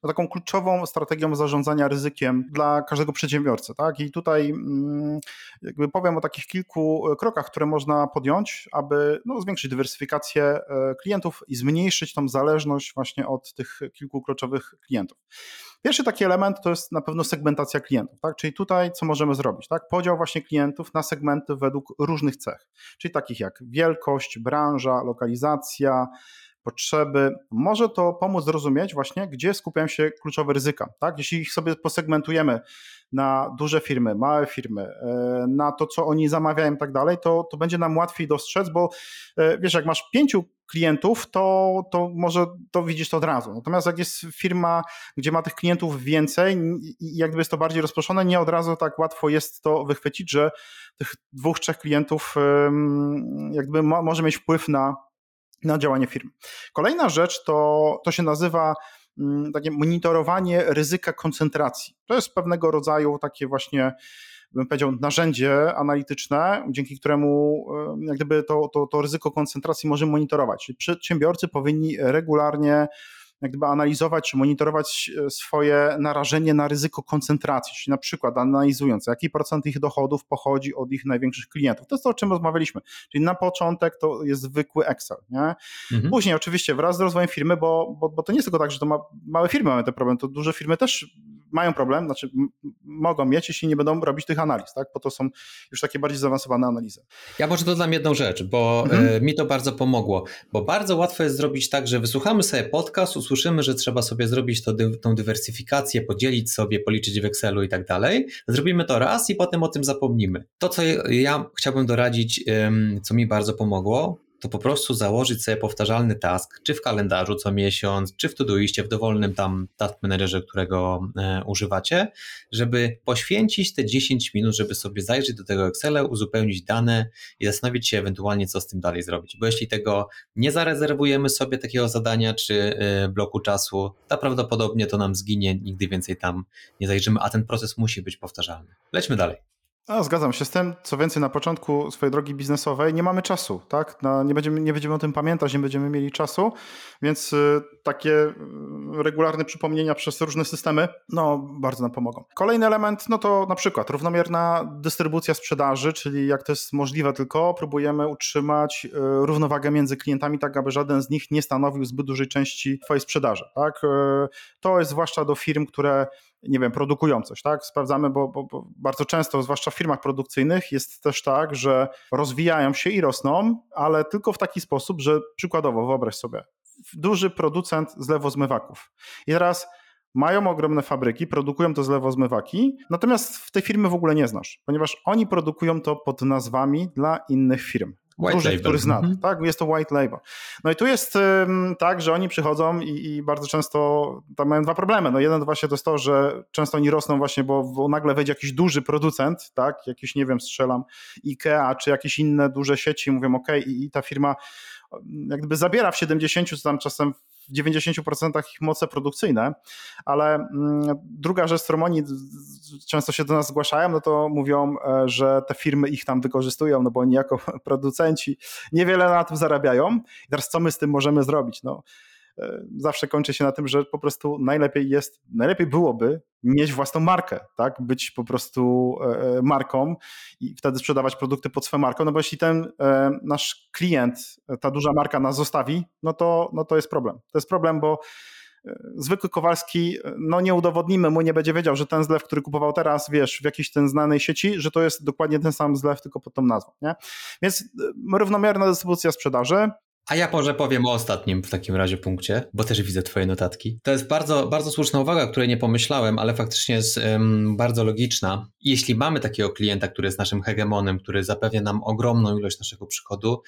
[SPEAKER 1] no, taką kluczową strategią zarządzania ryzykiem dla każdego przedsiębiorcy. Tak? I tutaj mm, jakby powiem o takich kilku krokach, które można podjąć, aby no, zwiększyć dywersyfikację e, klientów i zmniejszyć tą zależność właśnie od tych kilku kluczowych klientów. Pierwszy taki element to jest na pewno segmentacja klientów, tak? czyli tutaj co możemy zrobić? Tak? Podział właśnie klientów na segmenty według różnych cech, czyli takich jak wielkość, branża, lokalizacja, potrzeby, może to pomóc zrozumieć właśnie, gdzie skupiają się kluczowe ryzyka. Tak? Jeśli ich sobie posegmentujemy na duże firmy, małe firmy, e, na to, co oni zamawiają i tak dalej, to, to będzie nam łatwiej dostrzec, bo e, wiesz, jak masz pięciu klientów, to, to może to widzisz to od razu. Natomiast jak jest firma, gdzie ma tych klientów więcej i jakby jest to bardziej rozproszone, nie od razu tak łatwo jest to wychwycić, że tych dwóch, trzech klientów jakby może mieć wpływ na, na działanie firmy. Kolejna rzecz to, to się nazywa mm, takie monitorowanie ryzyka koncentracji. To jest pewnego rodzaju takie właśnie bym powiedział, narzędzie analityczne, dzięki któremu jak gdyby to, to, to ryzyko koncentracji możemy monitorować. Czyli przedsiębiorcy powinni regularnie jak gdyby analizować czy monitorować e, swoje narażenie na ryzyko koncentracji, czyli na przykład analizując, jaki procent ich dochodów pochodzi od ich największych klientów. To jest to, o czym rozmawialiśmy. Czyli na początek to jest zwykły Excel. Nie? Mhm. Później oczywiście wraz z rozwojem firmy, bo, bo, bo to nie jest tylko tak, że to ma, małe firmy mają ten problem, to duże firmy też mają problem, znaczy mogą mieć, jeśli nie będą robić tych analiz, tak? Po to są już takie bardziej zaawansowane analizy.
[SPEAKER 2] Ja może dodam jedną rzecz, bo mhm. E, mi to bardzo pomogło, bo bardzo łatwo jest zrobić tak, że wysłuchamy sobie podcast, usłyszymy, że trzeba sobie zrobić to, tą dywersyfikację, podzielić sobie, policzyć w Excelu i tak dalej. Zrobimy to raz i potem o tym zapomnimy. To, co ja chciałbym doradzić, co mi bardzo pomogło, to po prostu założyć sobie powtarzalny task, czy w kalendarzu co miesiąc, czy w Todoistie, w dowolnym tam task managerze, którego e, używacie, żeby poświęcić te 10 minut, żeby sobie zajrzeć do tego Excela, uzupełnić dane i zastanowić się ewentualnie, co z tym dalej zrobić. Bo jeśli tego nie zarezerwujemy sobie takiego zadania czy e, bloku czasu, to prawdopodobnie to nam zginie, nigdy więcej tam nie zajrzymy, a ten proces musi być powtarzalny. Lećmy dalej.
[SPEAKER 1] A, zgadzam się z tym. Co więcej, na początku swojej drogi biznesowej nie mamy czasu, tak? No, nie, będziemy, nie będziemy o tym pamiętać, nie będziemy mieli czasu, więc y, takie y, regularne przypomnienia przez różne systemy, no, bardzo nam pomogą. Kolejny element, no to na przykład równomierna dystrybucja sprzedaży, czyli jak to jest możliwe tylko, próbujemy utrzymać y, równowagę między klientami, tak aby żaden z nich nie stanowił zbyt dużej części twojej sprzedaży, tak? Y, to jest zwłaszcza do firm, które nie wiem, produkują coś, tak? Sprawdzamy, bo, bo, bo, bardzo często, zwłaszcza w firmach produkcyjnych, jest też tak, że rozwijają się i rosną, ale tylko w taki sposób, że przykładowo, wyobraź sobie, duży producent zlewozmywaków. I teraz mają ogromne fabryki, produkują to zlewozmywaki, natomiast w tej firmy w ogóle nie znasz, ponieważ oni produkują to pod nazwami dla innych firm. White dużych, który zna. -hmm. Tak, jest to white label. No i tu jest um, tak, że oni przychodzą i, i, bardzo często tam mają dwa problemy. No jeden właśnie to jest to, że często oni rosną właśnie, bo, bo nagle wejdzie jakiś duży producent, tak, jakiś, nie wiem, strzelam, IKEA czy jakieś inne duże sieci, mówią ok, i, i ta firma jak gdyby zabiera w 70, czy tam czasem w 90% ich moce produkcyjne, ale mm, druga rzecz, którą oni często się do nas zgłaszają, no to mówią, e, że te firmy ich tam wykorzystują, no bo oni jako producenci niewiele na tym zarabiają. I teraz co my z tym możemy zrobić? No, zawsze kończy się na tym, że po prostu najlepiej jest, najlepiej byłoby mieć własną markę, tak? Być po prostu e, e, marką i wtedy sprzedawać produkty pod swoją marką, no bo jeśli ten nasz klient, ta duża marka nas zostawi, no to, no to jest problem. To jest problem, bo zwykły Kowalski, no nie udowodnimy mu, nie będzie wiedział, że ten zlew, który kupował teraz, wiesz, w jakiejś ten znanej sieci, że to jest dokładnie ten sam zlew, tylko pod tą nazwą, nie? Więc równomierna dystrybucja sprzedaży,
[SPEAKER 2] a ja może powiem o ostatnim w takim razie punkcie, bo też widzę Twoje notatki. To jest bardzo, bardzo słuszna uwaga, której nie pomyślałem, ale faktycznie jest bardzo logiczna. Jeśli mamy takiego klienta, który jest naszym hegemonem, który zapewnia nam ogromną ilość naszego przychodu,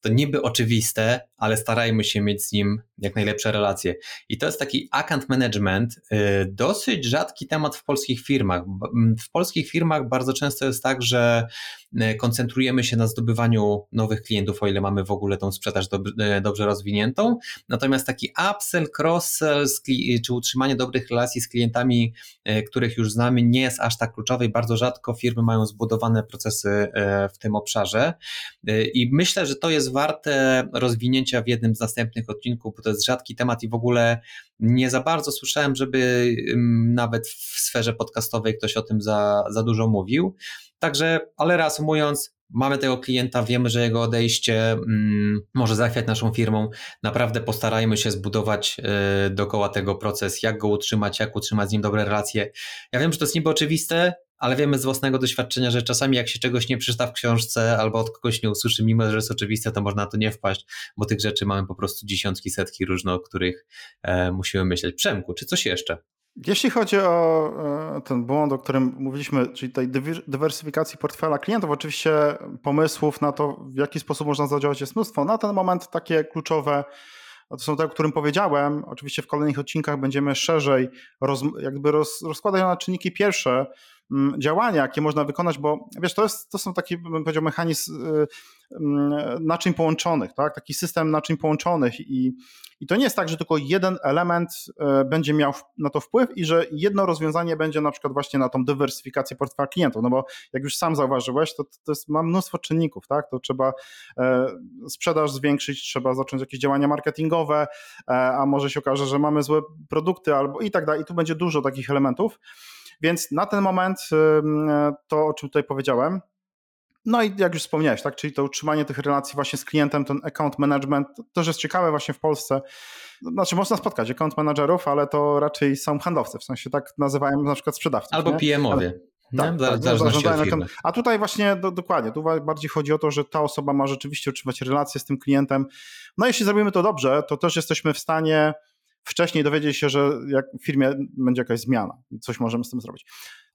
[SPEAKER 2] to niby oczywiste, ale starajmy się mieć z nim jak najlepsze relacje. I to jest taki account management, y, dosyć rzadki temat w polskich firmach. W polskich firmach bardzo często jest tak, że koncentrujemy się na zdobywaniu nowych klientów, o ile mamy w ogóle tą sprzedaż y, dobrze rozwiniętą. Natomiast taki upsell, cross-sell czy utrzymanie dobrych relacji z klientami, których już znamy, nie jest aż tak kluczowe i bardzo rzadko firmy mają zbudowane procesy w tym obszarze. I myślę, że to jest warte rozwinięcia w jednym z następnych odcinków, bo to jest rzadki temat i w ogóle nie za bardzo słyszałem, żeby nawet w sferze podcastowej ktoś o tym za, za dużo mówił. Także, ale reasumując, mamy tego klienta, wiemy, że jego odejście mm, może zachwiać naszą firmą. Naprawdę postarajmy się zbudować y, dookoła tego proces, jak go utrzymać, jak utrzymać z nim dobre relacje. Ja wiem, że to jest niby oczywiste, ale wiemy z własnego doświadczenia, że czasami jak się czegoś nie przeczyta w książce albo od kogoś nie usłyszy, mimo że jest oczywiste, to można na to nie wpaść, bo tych rzeczy mamy po prostu dziesiątki, setki różne, o których e, musimy myśleć. Przemku, czy coś jeszcze?
[SPEAKER 1] Jeśli chodzi o e, ten błąd, o którym mówiliśmy, czyli tej dywersyfikacji portfela klientów, oczywiście pomysłów na to, w jaki sposób można zadziałać jest mnóstwo. Na ten moment takie kluczowe to są te, o którym powiedziałem. Oczywiście w kolejnych odcinkach będziemy szerzej roz, jakby roz, rozkładać na czynniki pierwsze, działania, jakie można wykonać, bo wiesz, to, jest, to są taki, bym powiedział, mechanizm y, mm, naczyń połączonych, tak? taki system naczyń połączonych i, i to nie jest tak, że tylko jeden element y, będzie miał na to wpływ i że jedno rozwiązanie będzie na przykład właśnie na tą dywersyfikację portfela klientów, no bo jak już sam zauważyłeś, to, to jest, ma mnóstwo czynników, tak? To trzeba e, sprzedaż zwiększyć, trzeba zacząć jakieś działania marketingowe, e, a może się okaże, że mamy złe produkty albo i tak dalej i tu będzie dużo takich elementów, więc na ten moment to, o czym tutaj powiedziałem, no i jak już wspomniałeś, tak, czyli to utrzymanie tych relacji właśnie z klientem, ten account management, to też jest ciekawe właśnie w Polsce. Znaczy można spotkać account managerów, ale to raczej są handlowcy, w sensie tak nazywają na przykład sprzedawców.
[SPEAKER 2] Albo PM-owie.
[SPEAKER 1] Tak, tak, tak A tutaj właśnie do, dokładnie, tu bardziej chodzi o to, że ta osoba ma rzeczywiście utrzymać relacje z tym klientem. No jeśli zrobimy to dobrze, to też jesteśmy w stanie wcześniej dowiedzieć się, że jak w firmie będzie jakaś zmiana coś możemy z tym zrobić.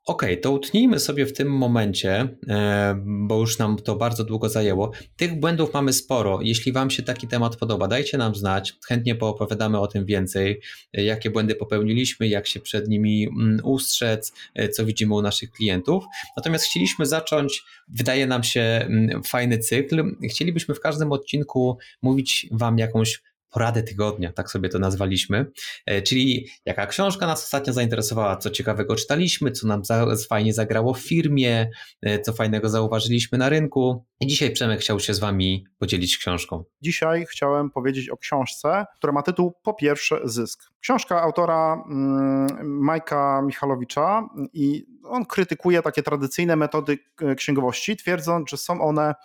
[SPEAKER 2] Okej, okay, to utnijmy sobie w tym momencie, e, bo już nam to bardzo długo zajęło. Tych błędów mamy sporo. Jeśli Wam się taki temat podoba, dajcie nam znać. Chętnie poopowiadamy o tym więcej, e, jakie błędy popełniliśmy, jak się przed nimi mm, ustrzec, e, co widzimy u naszych klientów. Natomiast chcieliśmy zacząć, wydaje nam się, mm, fajny cykl. Chcielibyśmy w każdym odcinku mówić Wam jakąś poradę tygodnia, tak sobie to nazwaliśmy. E, czyli jaka książka nas ostatnio zainteresowała, co ciekawego czytaliśmy, co nam za, fajnie zagrało w firmie, e, co fajnego zauważyliśmy na rynku. I dzisiaj Przemek chciał się z Wami podzielić książką.
[SPEAKER 1] Dzisiaj chciałem powiedzieć o książce, która ma tytuł Po pierwsze Zysk. Książka autora mm, Majka Michalowicza i on krytykuje takie tradycyjne metody e, księgowości, twierdząc, że są one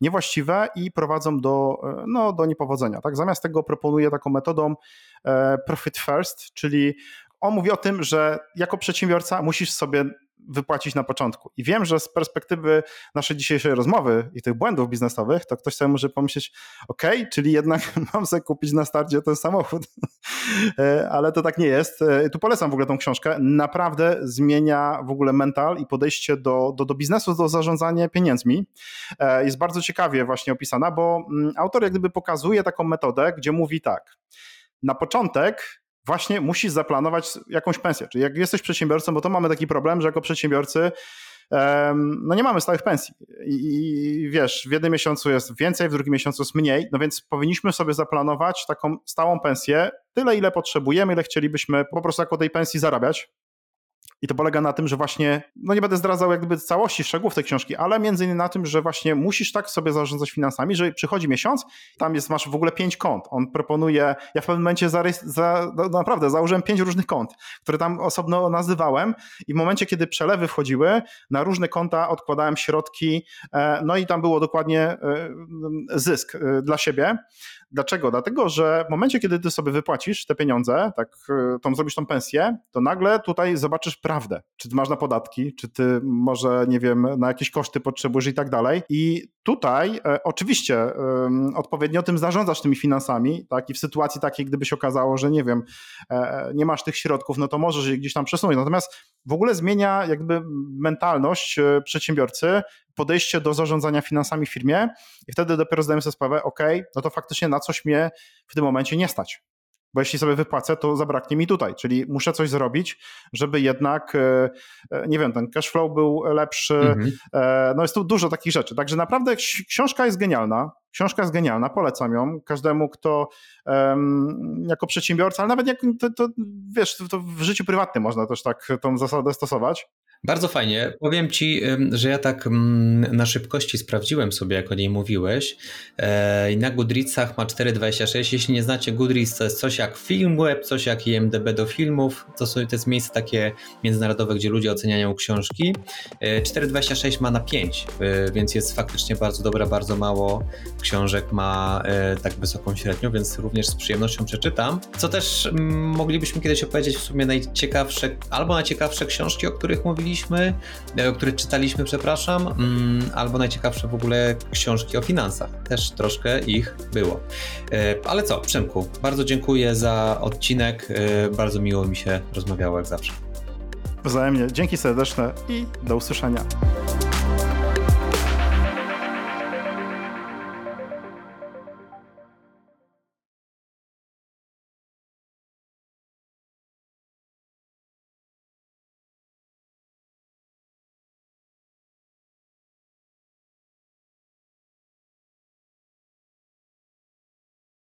[SPEAKER 1] niewłaściwe i prowadzą do, e, no, do niepowodzenia. Tak? Zamiast tego proponuję taką metodą e, profit first, czyli on mówi o tym, że jako przedsiębiorca musisz sobie wypłacić na początku. I wiem, że z perspektywy naszej dzisiejszej rozmowy i tych błędów biznesowych, to ktoś sobie może pomyśleć, ok, czyli jednak mam sobie kupić na starcie ten samochód. E, ale to tak nie jest. E, tu polecam w ogóle tą książkę. Naprawdę zmienia w ogóle mental i podejście do, do, do biznesu, do zarządzania pieniędzmi. E, jest bardzo ciekawie właśnie opisana, bo mm, autor jak gdyby pokazuje taką metodę, gdzie mówi tak, na początek właśnie musisz zaplanować jakąś pensję. Czyli jak jesteś przedsiębiorcą, bo to mamy taki problem, że jako przedsiębiorcy no nie mamy stałych pensji I, wiesz, w jednym miesiącu jest więcej, w drugim miesiącu jest mniej, no więc powinniśmy sobie zaplanować taką stałą pensję, tyle ile potrzebujemy, ile chcielibyśmy po prostu jako tej pensji zarabiać. I to polega na tym, że właśnie, no nie będę zdradzał jakby całości szczegółów tej książki, ale między innymi na tym, że właśnie musisz tak sobie zarządzać finansami, że przychodzi miesiąc, tam jest, masz w ogóle pięć kont. On proponuje, ja w pewnym momencie za, za, no naprawdę założyłem pięć różnych kont, które tam osobno nazywałem i w momencie, kiedy przelewy wchodziły, na różne konta odkładałem środki, e, no i tam było dokładnie e, zysk e, dla siebie. Dlaczego? Dlatego, że w momencie, kiedy ty sobie wypłacisz te pieniądze, tak, tą zrobisz tą pensję, to nagle tutaj zobaczysz prawdę. Czy ty masz na podatki, czy ty może, nie wiem, na jakieś koszty potrzebujesz i tak dalej. I tutaj e, oczywiście e, odpowiednio tym zarządzasz tymi finansami, tak, i w sytuacji takiej, gdyby się okazało, że nie wiem, e, nie masz tych środków, no to możesz je gdzieś tam przesunąć. Natomiast w ogóle zmienia jakby mentalność e, przedsiębiorcy, podejście do zarządzania finansami w firmie i wtedy dopiero zdajemy sobie sprawę, ok, no to faktycznie na coś mnie w tym momencie nie stać bo jeśli sobie wypłacę, to zabraknie mi tutaj, czyli muszę coś zrobić, żeby jednak, e, e, nie wiem, ten cash flow był lepszy. Mhm. E, no jest tu dużo takich rzeczy. Także naprawdę książka jest genialna. Książka jest genialna, polecam ją każdemu, kto um, jako przedsiębiorca, ale nawet jak to, to wiesz, to, to w życiu prywatnym można też tak tą zasadę stosować.
[SPEAKER 2] Bardzo fajnie. Powiem Ci, że ja tak na szybkości sprawdziłem sobie, jak o niej mówiłeś. E, I na Goodreadsach ma 4,26. Jeśli nie znacie Goodreads, to jest coś jak Filmweb, coś jak IMDB do filmów. To, są, to jest miejsce takie międzynarodowe, gdzie ludzie oceniają książki. 4,26 e, ma na 5, e, więc jest faktycznie bardzo dobra, bardzo mało książek ma tak wysoką średnią, więc również z przyjemnością przeczytam. Co też moglibyśmy kiedyś opowiedzieć w sumie najciekawsze, albo najciekawsze książki, o których mówiliśmy, czytaliśmy, e, które czytaliśmy, przepraszam, mm, albo najciekawsze w ogóle książki o finansach. Też troszkę ich było. E, ale co, Przemku, bardzo dziękuję za odcinek. Bardzo miło mi się rozmawiało jak zawsze.
[SPEAKER 1] Wzajemnie. Dzięki serdeczne i do usłyszenia.